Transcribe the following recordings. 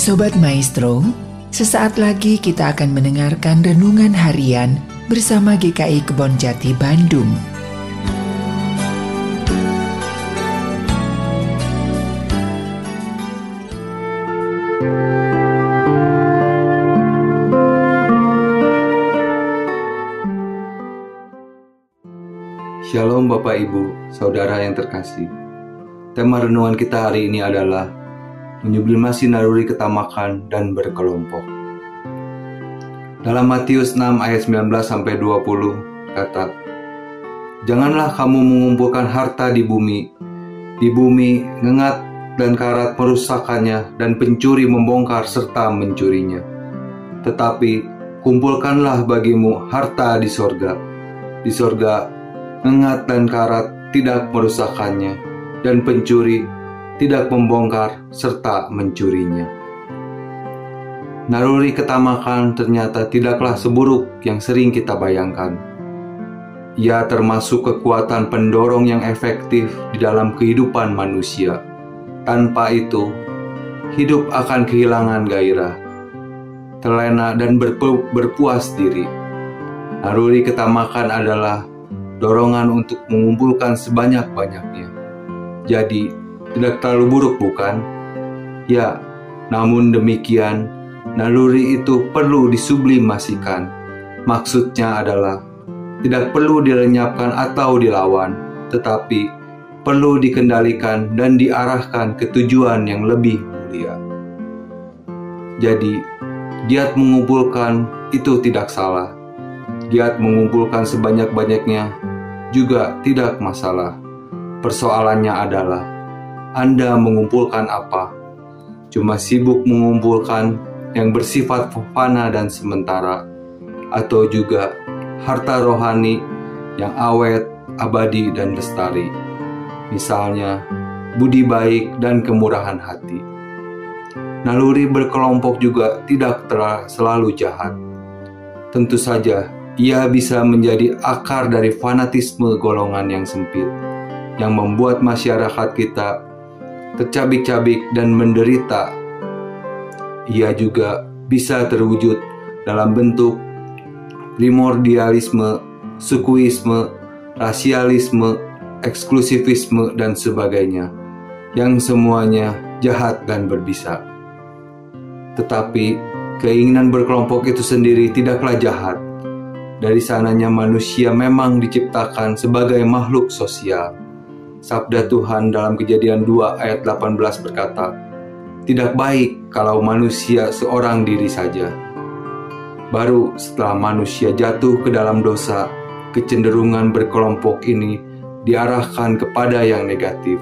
Sobat Maestro, sesaat lagi kita akan mendengarkan renungan harian bersama GKI Kebon Jati Bandung. Shalom Bapak Ibu, Saudara yang terkasih. Tema renungan kita hari ini adalah menyublimasi naluri ketamakan dan berkelompok. Dalam Matius 6 ayat 19 sampai 20 kata, Janganlah kamu mengumpulkan harta di bumi, di bumi ngengat dan karat merusakannya dan pencuri membongkar serta mencurinya. Tetapi kumpulkanlah bagimu harta di sorga. Di sorga ngengat dan karat tidak merusakannya dan pencuri tidak membongkar serta mencurinya. Naluri ketamakan ternyata tidaklah seburuk yang sering kita bayangkan. Ia termasuk kekuatan pendorong yang efektif di dalam kehidupan manusia. Tanpa itu, hidup akan kehilangan gairah, terlena dan berpu berpuas diri. Naluri ketamakan adalah dorongan untuk mengumpulkan sebanyak-banyaknya. Jadi, tidak terlalu buruk bukan? Ya, namun demikian, naluri itu perlu disublimasikan. Maksudnya adalah tidak perlu dilenyapkan atau dilawan, tetapi perlu dikendalikan dan diarahkan ke tujuan yang lebih mulia. Jadi, giat mengumpulkan itu tidak salah. Giat mengumpulkan sebanyak-banyaknya juga tidak masalah. Persoalannya adalah anda mengumpulkan apa? Cuma sibuk mengumpulkan yang bersifat fana dan sementara, atau juga harta rohani yang awet, abadi, dan lestari. Misalnya, budi baik dan kemurahan hati. Naluri berkelompok juga tidak selalu jahat. Tentu saja, ia bisa menjadi akar dari fanatisme golongan yang sempit, yang membuat masyarakat kita tercabik-cabik dan menderita. Ia juga bisa terwujud dalam bentuk primordialisme, sukuisme, rasialisme, eksklusivisme, dan sebagainya, yang semuanya jahat dan berbisa. Tetapi keinginan berkelompok itu sendiri tidaklah jahat. Dari sananya manusia memang diciptakan sebagai makhluk sosial Sabda Tuhan dalam kejadian 2 ayat 18 berkata, Tidak baik kalau manusia seorang diri saja. Baru setelah manusia jatuh ke dalam dosa, kecenderungan berkelompok ini diarahkan kepada yang negatif.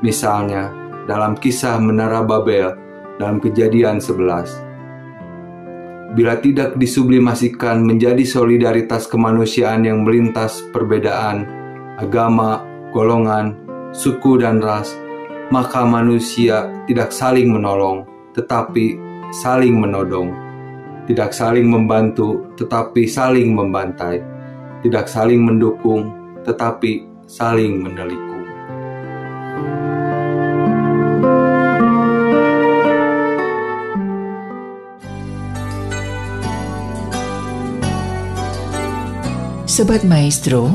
Misalnya, dalam kisah Menara Babel dalam kejadian 11. Bila tidak disublimasikan menjadi solidaritas kemanusiaan yang melintas perbedaan, agama, golongan, suku, dan ras, maka manusia tidak saling menolong, tetapi saling menodong, tidak saling membantu, tetapi saling membantai, tidak saling mendukung, tetapi saling menelikung. Sobat Maestro,